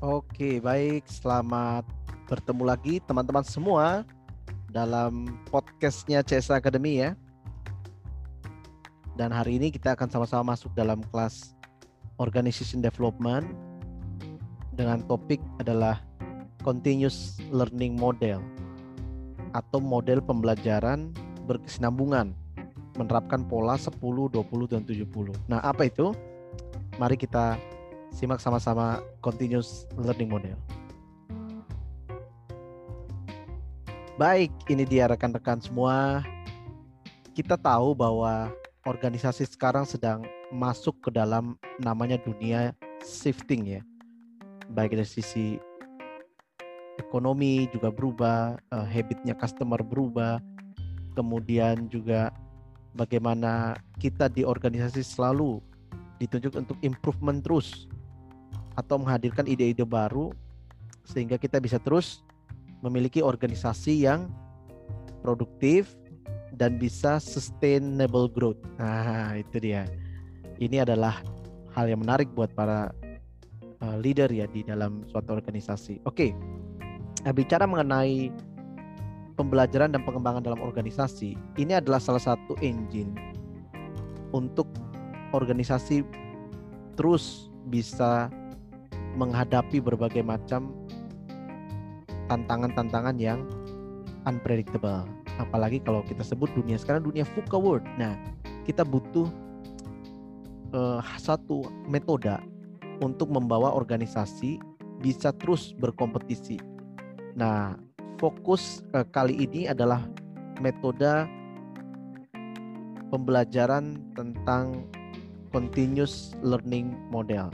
Oke, baik. Selamat bertemu lagi teman-teman semua dalam podcastnya CS Academy ya. Dan hari ini kita akan sama-sama masuk dalam kelas Organization Development dengan topik adalah Continuous Learning Model atau model pembelajaran berkesinambungan menerapkan pola 10, 20, dan 70. Nah, apa itu? Mari kita Simak sama-sama continuous learning model. Baik, ini dia rekan-rekan semua. Kita tahu bahwa organisasi sekarang sedang masuk ke dalam namanya dunia shifting ya. Baik dari sisi ekonomi juga berubah, uh, habitnya customer berubah, kemudian juga bagaimana kita di organisasi selalu ditunjuk untuk improvement terus atau menghadirkan ide-ide baru sehingga kita bisa terus memiliki organisasi yang produktif dan bisa sustainable growth. Nah, itu dia. Ini adalah hal yang menarik buat para uh, leader ya di dalam suatu organisasi. Oke. Nah, bicara mengenai pembelajaran dan pengembangan dalam organisasi, ini adalah salah satu engine untuk organisasi terus bisa menghadapi berbagai macam tantangan-tantangan yang unpredictable. Apalagi kalau kita sebut dunia sekarang dunia VUCA world. Nah, kita butuh uh, satu metode untuk membawa organisasi bisa terus berkompetisi. Nah, fokus uh, kali ini adalah metode pembelajaran tentang continuous learning model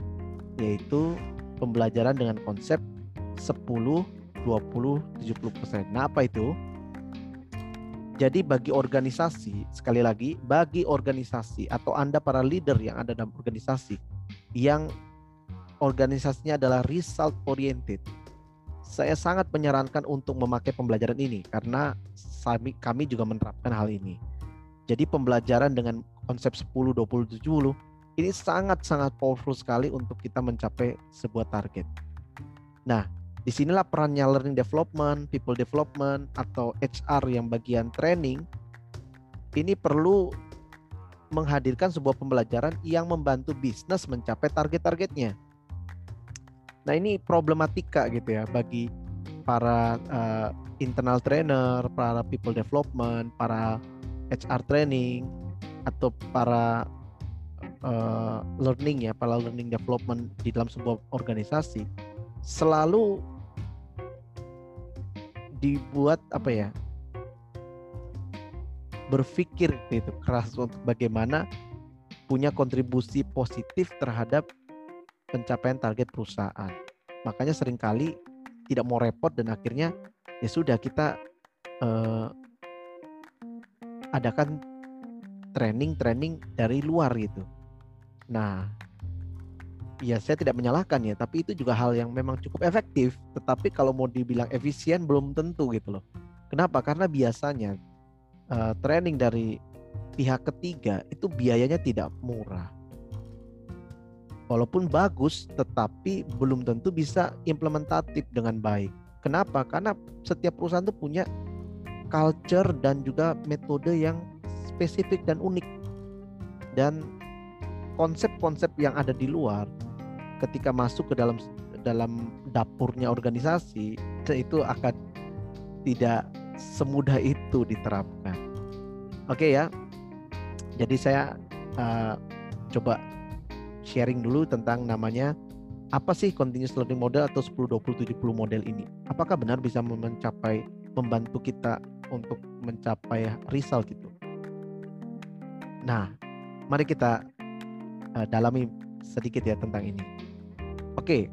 yaitu pembelajaran dengan konsep 10, 20, 70%. Nah, apa itu? Jadi bagi organisasi, sekali lagi, bagi organisasi atau Anda para leader yang ada dalam organisasi yang organisasinya adalah result oriented, saya sangat menyarankan untuk memakai pembelajaran ini karena kami, juga menerapkan hal ini. Jadi pembelajaran dengan konsep 10, 20, 70 ini sangat-sangat powerful sekali untuk kita mencapai sebuah target. Nah, di sinilah perannya learning development, people development, atau HR yang bagian training ini perlu menghadirkan sebuah pembelajaran yang membantu bisnis mencapai target-targetnya. Nah ini problematika gitu ya bagi para uh, internal trainer, para people development, para HR training, atau para uh, learning ya, para learning development di dalam sebuah organisasi selalu dibuat apa ya berpikir itu keras untuk bagaimana punya kontribusi positif terhadap pencapaian target perusahaan. Makanya sering kali tidak mau repot dan akhirnya ya sudah kita uh, adakan training-training dari luar gitu. Nah, ya saya tidak menyalahkan ya, tapi itu juga hal yang memang cukup efektif. Tetapi kalau mau dibilang efisien belum tentu gitu loh. Kenapa? Karena biasanya uh, training dari pihak ketiga itu biayanya tidak murah. Walaupun bagus, tetapi belum tentu bisa implementatif dengan baik. Kenapa? Karena setiap perusahaan itu punya culture dan juga metode yang spesifik dan unik. Dan konsep-konsep yang ada di luar ketika masuk ke dalam dalam dapurnya organisasi itu akan tidak semudah itu diterapkan. Oke ya. Jadi saya uh, coba sharing dulu tentang namanya apa sih continuous learning model atau 10 20 70 model ini? Apakah benar bisa mencapai membantu kita untuk mencapai result gitu? Nah, mari kita uh, dalami sedikit ya tentang ini. Oke,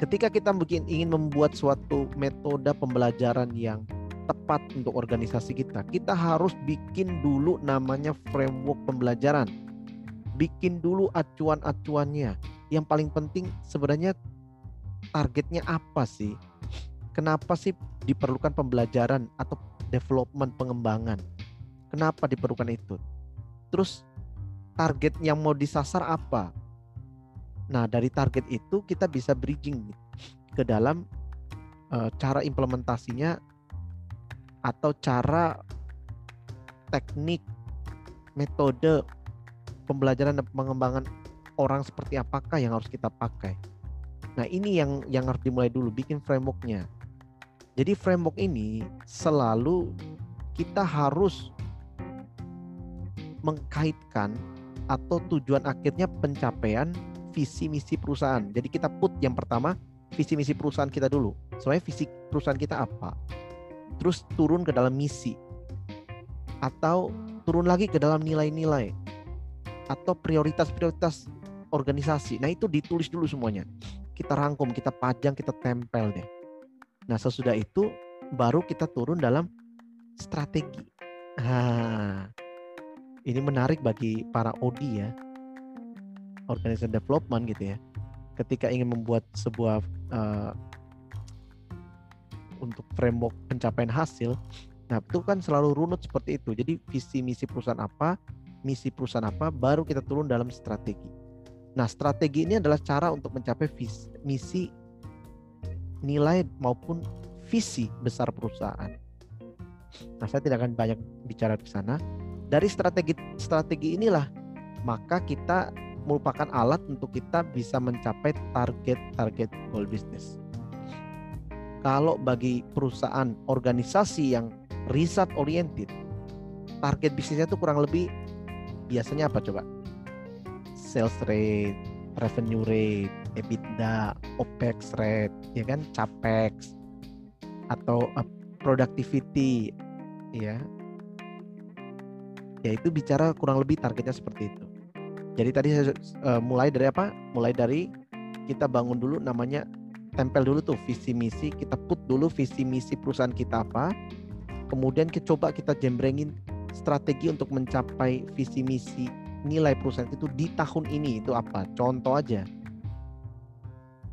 ketika kita mungkin ingin membuat suatu metode pembelajaran yang tepat untuk organisasi kita, kita harus bikin dulu namanya framework pembelajaran. Bikin dulu acuan-acuannya. Yang paling penting sebenarnya targetnya apa sih? Kenapa sih diperlukan pembelajaran atau development pengembangan? Kenapa diperlukan itu? Terus target yang mau disasar apa. Nah, dari target itu kita bisa bridging ke dalam uh, cara implementasinya atau cara teknik metode pembelajaran dan pengembangan orang seperti apakah yang harus kita pakai. Nah ini yang yang harus dimulai dulu bikin frameworknya. Jadi framework ini selalu kita harus mengkaitkan atau tujuan akhirnya pencapaian visi misi perusahaan. Jadi kita put yang pertama visi misi perusahaan kita dulu. Soalnya visi perusahaan kita apa? Terus turun ke dalam misi. Atau turun lagi ke dalam nilai-nilai atau prioritas-prioritas organisasi. Nah, itu ditulis dulu semuanya. Kita rangkum, kita pajang, kita tempel deh. Nah, sesudah itu baru kita turun dalam strategi. Nah, ini menarik bagi para OD ya, organization development gitu ya. Ketika ingin membuat sebuah uh, untuk framework pencapaian hasil, nah itu kan selalu runut seperti itu. Jadi visi misi perusahaan apa, misi perusahaan apa, baru kita turun dalam strategi. Nah strategi ini adalah cara untuk mencapai visi, misi, nilai maupun visi besar perusahaan. Nah saya tidak akan banyak bicara di sana dari strategi strategi inilah maka kita merupakan alat untuk kita bisa mencapai target-target goal bisnis. Kalau bagi perusahaan organisasi yang riset oriented, target bisnisnya itu kurang lebih biasanya apa coba? Sales rate, revenue rate, EBITDA, OPEX rate, ya kan, capex atau uh, productivity, ya yaitu bicara kurang lebih targetnya seperti itu. Jadi tadi saya uh, mulai dari apa? Mulai dari kita bangun dulu namanya tempel dulu tuh visi misi, kita put dulu visi misi perusahaan kita apa. Kemudian kita coba kita jembrengin strategi untuk mencapai visi misi nilai perusahaan itu di tahun ini itu apa? Contoh aja.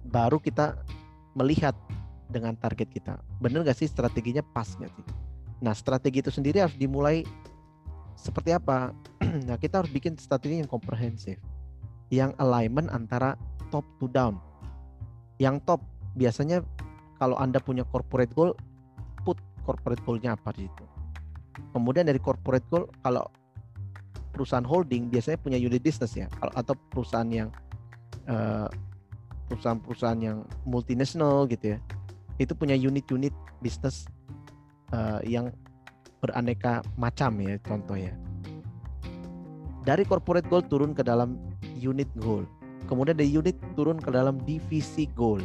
Baru kita melihat dengan target kita. Bener gak sih strateginya pas gak sih? Nah strategi itu sendiri harus dimulai seperti apa? nah, kita harus bikin strategi yang komprehensif. Yang alignment antara top to down. Yang top biasanya kalau Anda punya corporate goal, put corporate goalnya apa di situ. Kemudian dari corporate goal kalau perusahaan holding biasanya punya unit business ya, atau perusahaan yang uh, perusahaan-perusahaan yang multinasional gitu ya, itu punya unit-unit bisnis uh, yang beraneka macam ya contoh ya. Dari corporate goal turun ke dalam unit goal. Kemudian dari unit turun ke dalam divisi goal.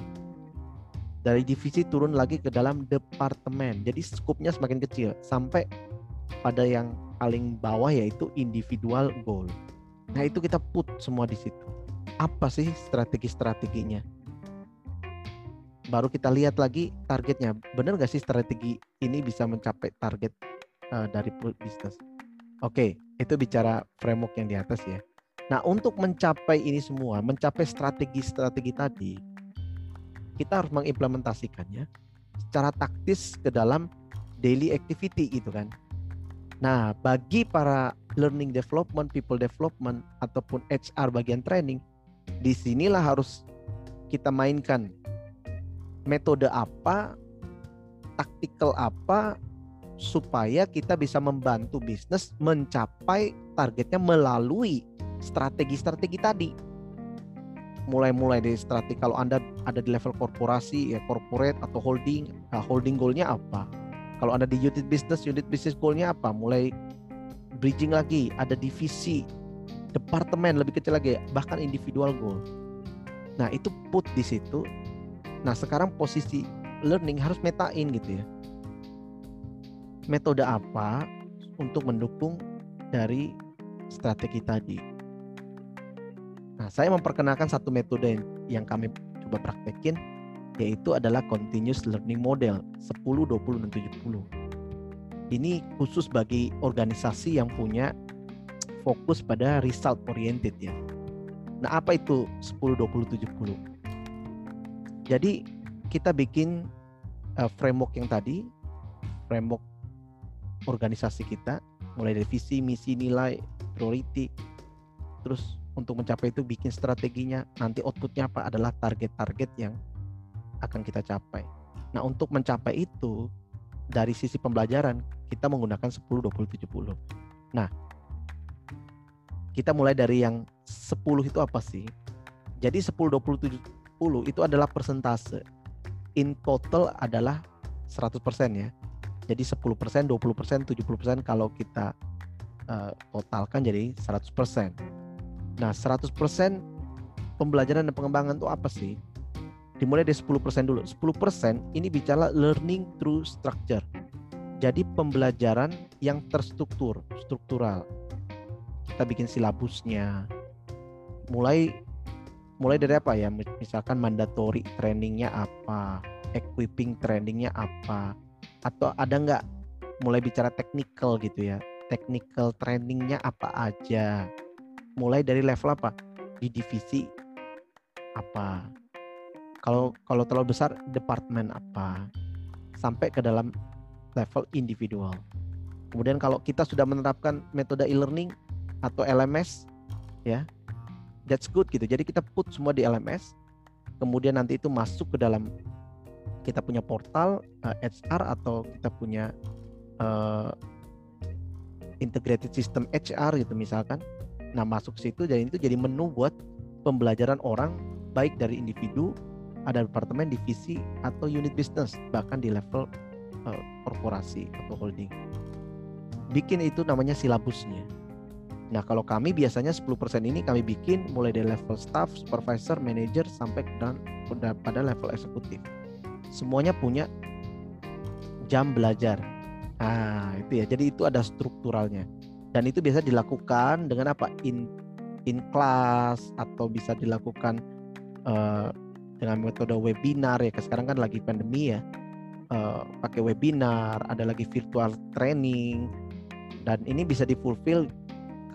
Dari divisi turun lagi ke dalam departemen. Jadi skupnya semakin kecil sampai pada yang paling bawah yaitu individual goal. Nah, itu kita put semua di situ. Apa sih strategi-strateginya? Baru kita lihat lagi targetnya. Benar nggak sih strategi ini bisa mencapai target uh, dari bisnis. Oke, itu bicara framework yang di atas ya. Nah, untuk mencapai ini semua, mencapai strategi-strategi tadi, kita harus mengimplementasikannya secara taktis ke dalam daily activity gitu kan. Nah, bagi para learning development, people development ataupun HR bagian training, di sinilah harus kita mainkan metode apa, taktikal apa, supaya kita bisa membantu bisnis mencapai targetnya melalui strategi-strategi tadi. Mulai-mulai dari strategi kalau Anda ada di level korporasi ya corporate atau holding, nah holding goalnya apa? Kalau Anda di unit business, unit business goalnya apa? Mulai bridging lagi, ada divisi, departemen lebih kecil lagi, bahkan individual goal. Nah itu put di situ. Nah sekarang posisi learning harus metain gitu ya metode apa untuk mendukung dari strategi tadi. Nah, saya memperkenalkan satu metode yang kami coba praktekin yaitu adalah continuous learning model 10 20 dan 70. Ini khusus bagi organisasi yang punya fokus pada result oriented ya. Nah, apa itu 10 20 70? Jadi kita bikin uh, framework yang tadi, framework organisasi kita mulai dari visi, misi, nilai, priority. Terus untuk mencapai itu bikin strateginya, nanti outputnya apa adalah target-target yang akan kita capai. Nah, untuk mencapai itu dari sisi pembelajaran kita menggunakan 10 20 70. Nah, kita mulai dari yang 10 itu apa sih? Jadi 10 20 70 itu adalah persentase. In total adalah 100% ya. Jadi 10%, 20%, 70% kalau kita uh, totalkan jadi 100%. Nah, 100% pembelajaran dan pengembangan itu apa sih? Dimulai dari 10% dulu. 10% ini bicara learning through structure. Jadi pembelajaran yang terstruktur, struktural kita bikin silabusnya mulai mulai dari apa ya misalkan mandatory trainingnya apa equipping trainingnya apa atau ada nggak mulai bicara technical gitu ya? Technical trainingnya apa aja? Mulai dari level apa? Di divisi apa? Kalau kalau terlalu besar departemen apa? Sampai ke dalam level individual. Kemudian kalau kita sudah menerapkan metode e-learning atau LMS ya that's good gitu. Jadi kita put semua di LMS kemudian nanti itu masuk ke dalam kita punya portal uh, eh, HR atau kita punya uh, integrated system HR gitu misalkan. Nah masuk situ jadi itu jadi menu buat pembelajaran orang baik dari individu ada departemen divisi atau unit business bahkan di level uh, korporasi atau holding. Bikin itu namanya silabusnya. Nah, kalau kami biasanya 10% ini kami bikin mulai dari level staff, supervisor, manager sampai dan pada level eksekutif. Semuanya punya jam belajar. Nah, itu ya. Jadi itu ada strukturalnya. Dan itu biasa dilakukan dengan apa? In in class atau bisa dilakukan uh, dengan metode webinar ya. Sekarang kan lagi pandemi ya. Uh, pakai webinar, ada lagi virtual training dan ini bisa difulfill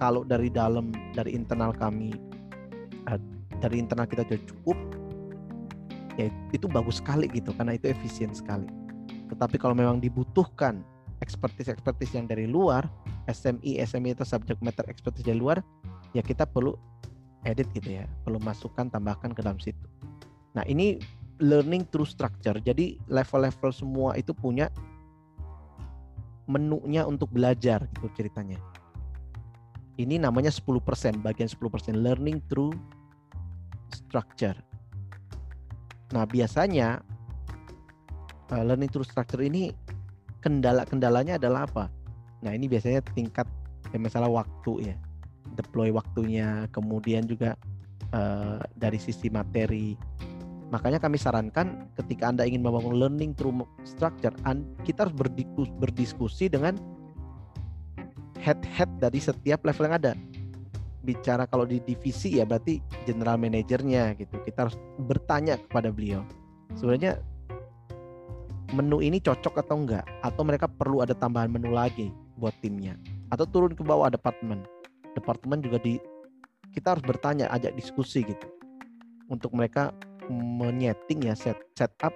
kalau dari dalam dari internal kami eh, dari internal kita sudah cukup ya itu bagus sekali gitu karena itu efisien sekali. Tetapi kalau memang dibutuhkan expertise-expertise yang dari luar SMI SMI itu subject matter expertise dari luar ya kita perlu edit gitu ya perlu masukkan tambahkan ke dalam situ. Nah ini learning through structure. Jadi level-level semua itu punya menunya untuk belajar gitu ceritanya. Ini namanya 10%, bagian 10% learning through structure. Nah, biasanya uh, learning through structure ini kendala-kendalanya adalah apa? Nah, ini biasanya tingkat ya, masalah waktu ya. Deploy waktunya, kemudian juga uh, dari sisi materi. Makanya kami sarankan ketika Anda ingin membangun learning through structure, kita harus berdiskusi dengan head-head dari setiap level yang ada. Bicara kalau di divisi ya berarti general manajernya gitu. Kita harus bertanya kepada beliau. Sebenarnya menu ini cocok atau enggak atau mereka perlu ada tambahan menu lagi buat timnya atau turun ke bawah departemen. Departemen juga di kita harus bertanya, ajak diskusi gitu. Untuk mereka menyeting ya set setup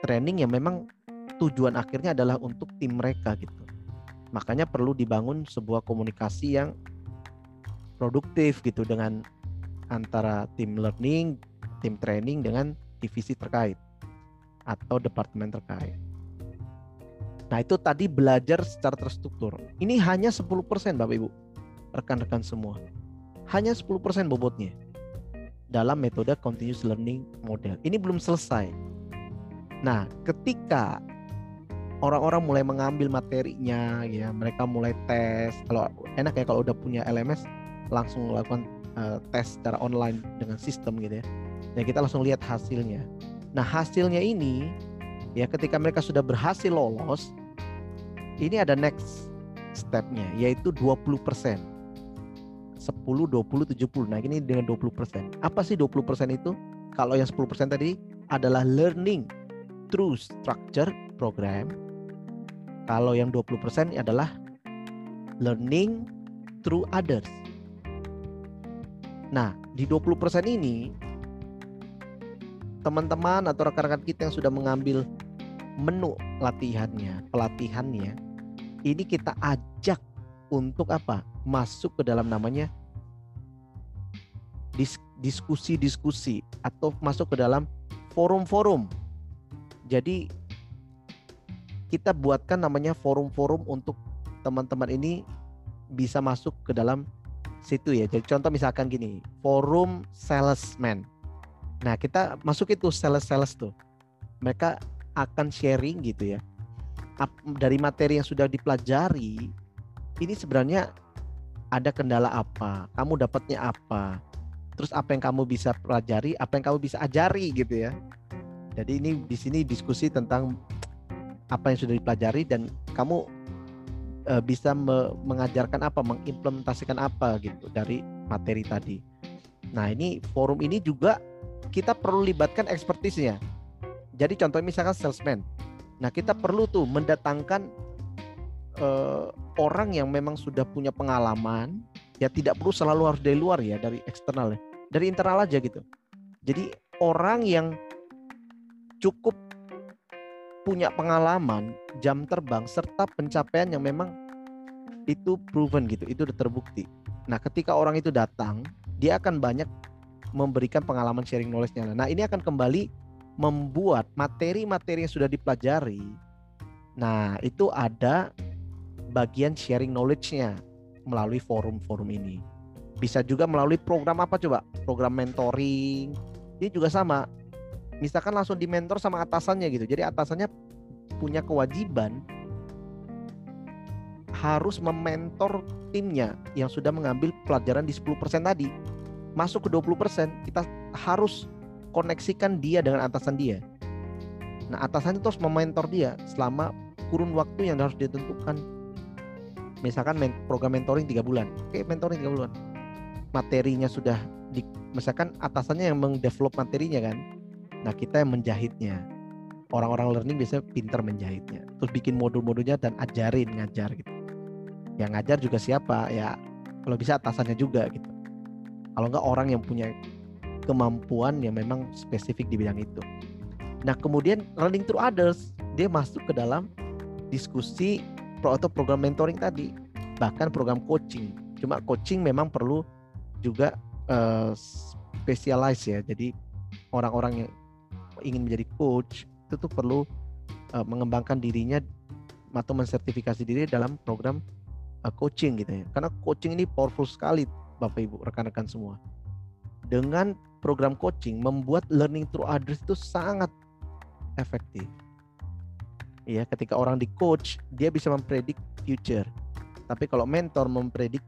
training yang memang tujuan akhirnya adalah untuk tim mereka gitu. Makanya perlu dibangun sebuah komunikasi yang produktif gitu dengan antara tim learning, tim training dengan divisi terkait atau departemen terkait. Nah, itu tadi belajar secara terstruktur. Ini hanya 10% Bapak Ibu. Rekan-rekan semua. Hanya 10% bobotnya dalam metode continuous learning model. Ini belum selesai. Nah, ketika orang-orang mulai mengambil materinya ya mereka mulai tes kalau enak ya kalau udah punya LMS langsung melakukan uh, tes secara online dengan sistem gitu ya dan kita langsung lihat hasilnya nah hasilnya ini ya ketika mereka sudah berhasil lolos ini ada next stepnya yaitu 20% 10, 20, 70. Nah ini dengan 20%. Apa sih 20% itu? Kalau yang 10% tadi adalah learning through structure program kalau yang 20% adalah learning through others. Nah, di 20% ini teman-teman atau rekan-rekan kita yang sudah mengambil menu latihannya, pelatihannya, ini kita ajak untuk apa? Masuk ke dalam namanya diskusi-diskusi atau masuk ke dalam forum-forum. Jadi kita buatkan namanya forum-forum untuk teman-teman ini bisa masuk ke dalam situ ya. Jadi contoh misalkan gini, forum salesman. Nah, kita masuk itu sales-sales tuh. Mereka akan sharing gitu ya. Dari materi yang sudah dipelajari, ini sebenarnya ada kendala apa? Kamu dapatnya apa? Terus apa yang kamu bisa pelajari, apa yang kamu bisa ajari gitu ya. Jadi ini di sini diskusi tentang apa yang sudah dipelajari dan kamu e, bisa me, mengajarkan apa, mengimplementasikan apa gitu dari materi tadi. Nah, ini forum ini juga kita perlu libatkan ekspertisnya. Jadi contoh misalkan salesman. Nah, kita perlu tuh mendatangkan e, orang yang memang sudah punya pengalaman, ya tidak perlu selalu harus dari luar ya, dari eksternal ya. Dari internal aja gitu. Jadi orang yang cukup punya pengalaman jam terbang serta pencapaian yang memang itu proven gitu, itu udah terbukti. Nah, ketika orang itu datang, dia akan banyak memberikan pengalaman sharing knowledge-nya. Nah, ini akan kembali membuat materi-materi yang sudah dipelajari. Nah, itu ada bagian sharing knowledge-nya melalui forum-forum ini. Bisa juga melalui program apa coba? Program mentoring. Ini juga sama misalkan langsung dimentor sama atasannya gitu. Jadi atasannya punya kewajiban harus mementor timnya yang sudah mengambil pelajaran di 10% tadi. Masuk ke 20%, kita harus koneksikan dia dengan atasan dia. Nah, atasan itu harus mementor dia selama kurun waktu yang harus ditentukan. Misalkan program mentoring tiga bulan. Oke, mentoring tiga bulan. Materinya sudah di, misalkan atasannya yang mengdevelop materinya kan Nah kita yang menjahitnya. Orang-orang learning biasanya pinter menjahitnya. Terus bikin modul-modulnya dan ajarin ngajar gitu. Yang ngajar juga siapa? Ya kalau bisa atasannya juga gitu. Kalau enggak orang yang punya kemampuan yang memang spesifik di bidang itu. Nah kemudian learning through others dia masuk ke dalam diskusi atau program mentoring tadi bahkan program coaching. Cuma coaching memang perlu juga uh, specialize ya. Jadi orang-orang yang ingin menjadi coach itu tuh perlu uh, mengembangkan dirinya atau mensertifikasi diri dalam program uh, coaching gitu ya. Karena coaching ini powerful sekali Bapak Ibu, rekan-rekan semua. Dengan program coaching membuat learning through others itu sangat efektif. Ya, ketika orang di coach, dia bisa mempredik future. Tapi kalau mentor mempredik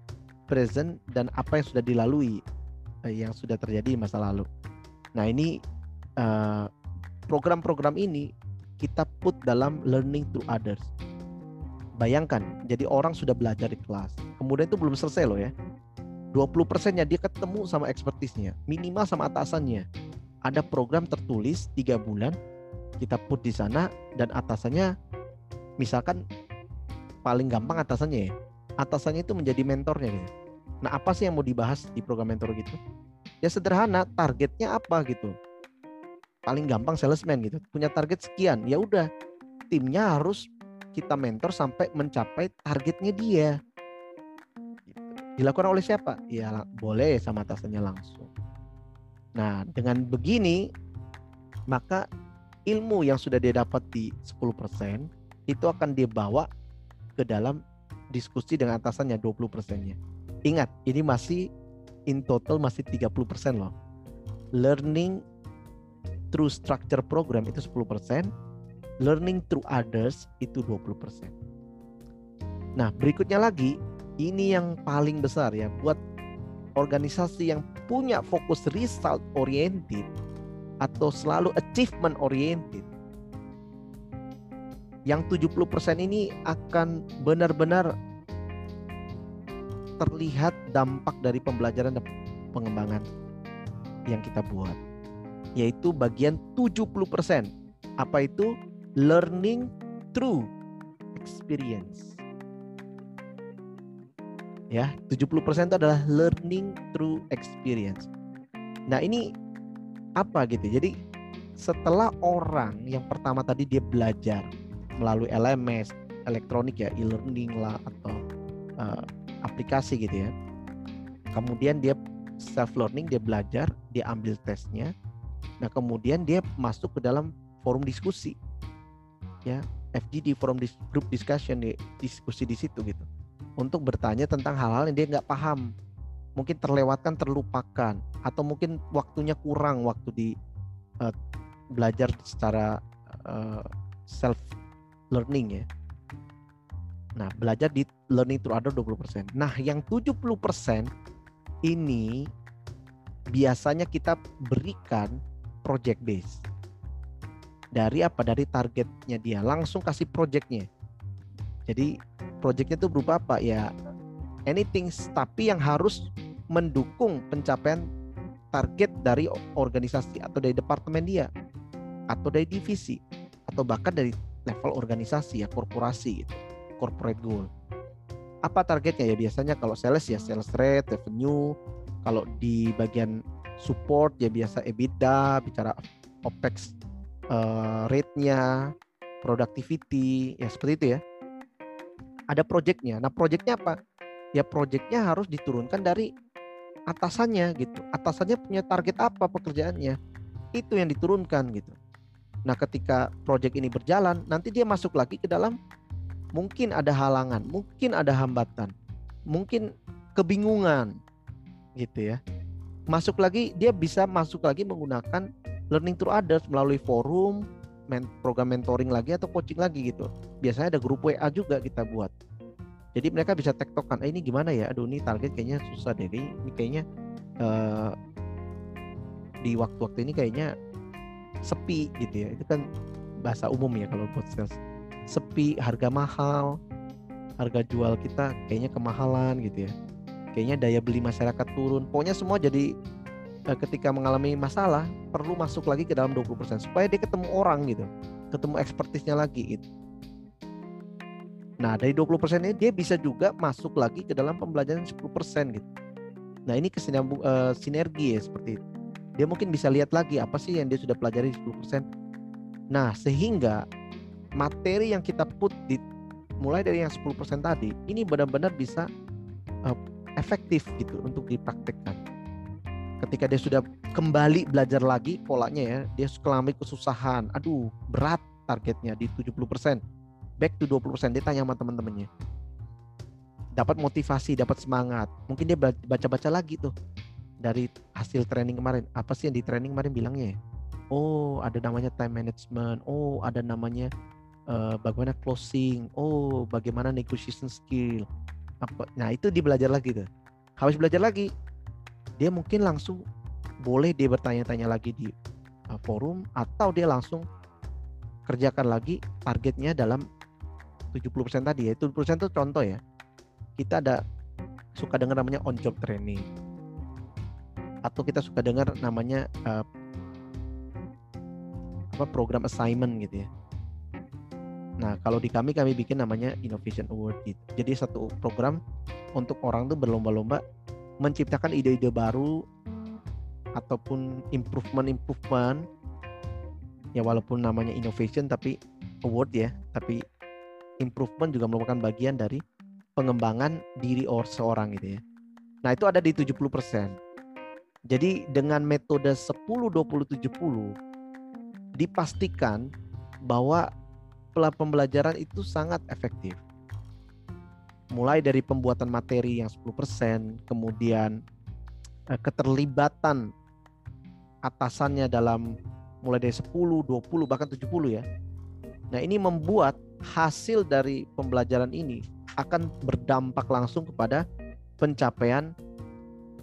present dan apa yang sudah dilalui, eh, yang sudah terjadi di masa lalu. Nah, ini uh, program-program ini kita put dalam learning through others. Bayangkan, jadi orang sudah belajar di kelas. Kemudian itu belum selesai loh ya. 20 persennya dia ketemu sama ekspertisnya, minimal sama atasannya. Ada program tertulis tiga bulan, kita put di sana dan atasannya, misalkan paling gampang atasannya ya, atasannya itu menjadi mentornya gitu. Nah apa sih yang mau dibahas di program mentor gitu? Ya sederhana, targetnya apa gitu paling gampang salesman gitu. Punya target sekian ya udah. Timnya harus kita mentor sampai mencapai targetnya dia. Gitu. dilakukan oleh siapa? Ya boleh sama atasannya langsung. Nah dengan begini maka ilmu yang sudah dia dapat di 10% itu akan dia bawa ke dalam diskusi dengan atasannya 20 persennya. Ingat ini masih in total masih 30% loh. Learning through structure program itu 10%, learning through others itu 20%. Nah, berikutnya lagi, ini yang paling besar ya buat organisasi yang punya fokus result oriented atau selalu achievement oriented. Yang 70% ini akan benar-benar terlihat dampak dari pembelajaran dan pengembangan yang kita buat yaitu bagian 70%. Apa itu? Learning through experience. Ya, 70% itu adalah learning through experience. Nah, ini apa gitu. Jadi setelah orang yang pertama tadi dia belajar melalui LMS, elektronik ya, e-learning lah atau uh, aplikasi gitu ya. Kemudian dia self learning, dia belajar, dia ambil tesnya, Nah, kemudian dia masuk ke dalam forum diskusi. Ya, FGD forum dis group discussion di diskusi di situ gitu. Untuk bertanya tentang hal-hal yang dia nggak paham. Mungkin terlewatkan, terlupakan atau mungkin waktunya kurang waktu di uh, belajar secara uh, self learning ya. Nah, belajar di learning through other 20%. Nah, yang 70% ini biasanya kita berikan project base. Dari apa? Dari targetnya dia. Langsung kasih projectnya. Jadi projectnya itu berupa apa? Ya anything tapi yang harus mendukung pencapaian target dari organisasi atau dari departemen dia atau dari divisi atau bahkan dari level organisasi ya korporasi gitu corporate goal. Apa targetnya ya biasanya kalau sales ya sales rate, revenue. Kalau di bagian support ya biasa EBITDA, bicara OPEX uh, rate-nya, productivity, ya seperti itu ya. Ada projectnya. Nah projectnya apa? Ya projectnya harus diturunkan dari atasannya gitu. Atasannya punya target apa pekerjaannya? Itu yang diturunkan gitu. Nah ketika project ini berjalan, nanti dia masuk lagi ke dalam mungkin ada halangan, mungkin ada hambatan, mungkin kebingungan gitu ya. Masuk lagi dia bisa masuk lagi menggunakan learning through others melalui forum, program mentoring lagi atau coaching lagi gitu. Biasanya ada grup WA juga kita buat. Jadi mereka bisa tektokan, eh, ini gimana ya? Aduh ini target kayaknya susah deh. Ini kayaknya uh, di waktu-waktu ini kayaknya sepi gitu ya. Itu kan bahasa umum ya kalau buat sales sepi, harga mahal, harga jual kita kayaknya kemahalan gitu ya. Kayaknya daya beli masyarakat turun. Pokoknya semua jadi eh, ketika mengalami masalah perlu masuk lagi ke dalam 20% supaya dia ketemu orang gitu. Ketemu ekspertisnya lagi gitu. Nah, dari 20% ini dia bisa juga masuk lagi ke dalam pembelajaran 10% gitu. Nah, ini kesinambung uh, sinergi ya seperti itu. Dia mungkin bisa lihat lagi apa sih yang dia sudah pelajari 10%. Nah, sehingga materi yang kita put di mulai dari yang 10% tadi ini benar-benar bisa uh, efektif gitu untuk dipraktekkan. Ketika dia sudah kembali belajar lagi polanya ya, dia kelami kesusahan, aduh berat targetnya di 70%, back to 20%, dia tanya sama teman-temannya. Dapat motivasi, dapat semangat. Mungkin dia baca-baca lagi tuh dari hasil training kemarin. Apa sih yang di training kemarin bilangnya ya? Oh, ada namanya time management. Oh, ada namanya uh, bagaimana closing, oh bagaimana negotiation skill, apa, nah itu dia belajar lagi tuh. Habis belajar lagi, dia mungkin langsung boleh dia bertanya-tanya lagi di uh, forum atau dia langsung kerjakan lagi targetnya dalam 70% tadi ya. 70% itu contoh ya. Kita ada suka dengar namanya on job training. Atau kita suka dengar namanya uh, apa program assignment gitu ya Nah, kalau di kami kami bikin namanya Innovation Award gitu. Jadi satu program untuk orang tuh berlomba-lomba menciptakan ide-ide baru ataupun improvement-improvement ya walaupun namanya innovation tapi award ya, tapi improvement juga merupakan bagian dari pengembangan diri or seorang gitu ya. Nah, itu ada di 70%. Jadi dengan metode 10 20 70 dipastikan bahwa pembelajaran itu sangat efektif. Mulai dari pembuatan materi yang 10%, kemudian eh, keterlibatan atasannya dalam mulai dari 10, 20 bahkan 70 ya. Nah, ini membuat hasil dari pembelajaran ini akan berdampak langsung kepada pencapaian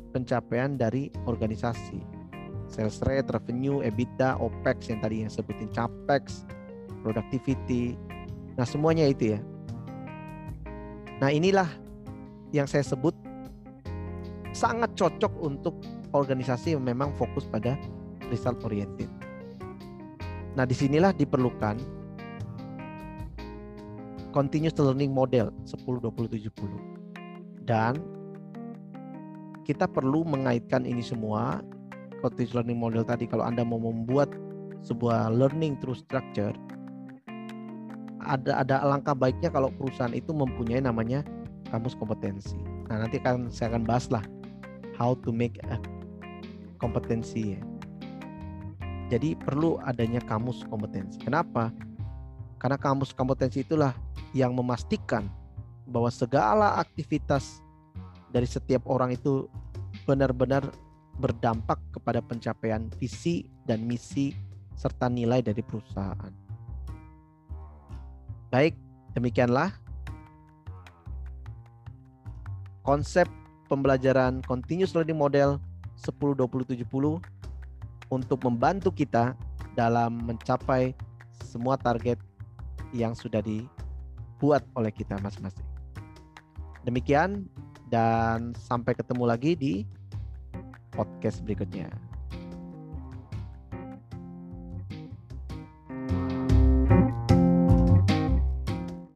pencapaian dari organisasi. Sales rate, revenue, EBITDA, OPEX yang tadi yang sebutin CAPEX, productivity. Nah, semuanya itu ya. Nah, inilah yang saya sebut sangat cocok untuk organisasi yang memang fokus pada result oriented. Nah, di sinilah diperlukan continuous learning model 10 20 70. Dan kita perlu mengaitkan ini semua continuous learning model tadi kalau Anda mau membuat sebuah learning through structure ada ada alangkah baiknya kalau perusahaan itu mempunyai namanya kamus kompetensi. Nah, nanti akan saya akan bahas lah how to make a kompetensi. Jadi perlu adanya kamus kompetensi. Kenapa? Karena kamus kompetensi itulah yang memastikan bahwa segala aktivitas dari setiap orang itu benar-benar berdampak kepada pencapaian visi dan misi serta nilai dari perusahaan. Baik, demikianlah konsep pembelajaran continuous learning model 10 20 70 untuk membantu kita dalam mencapai semua target yang sudah dibuat oleh kita masing-masing. Demikian dan sampai ketemu lagi di podcast berikutnya.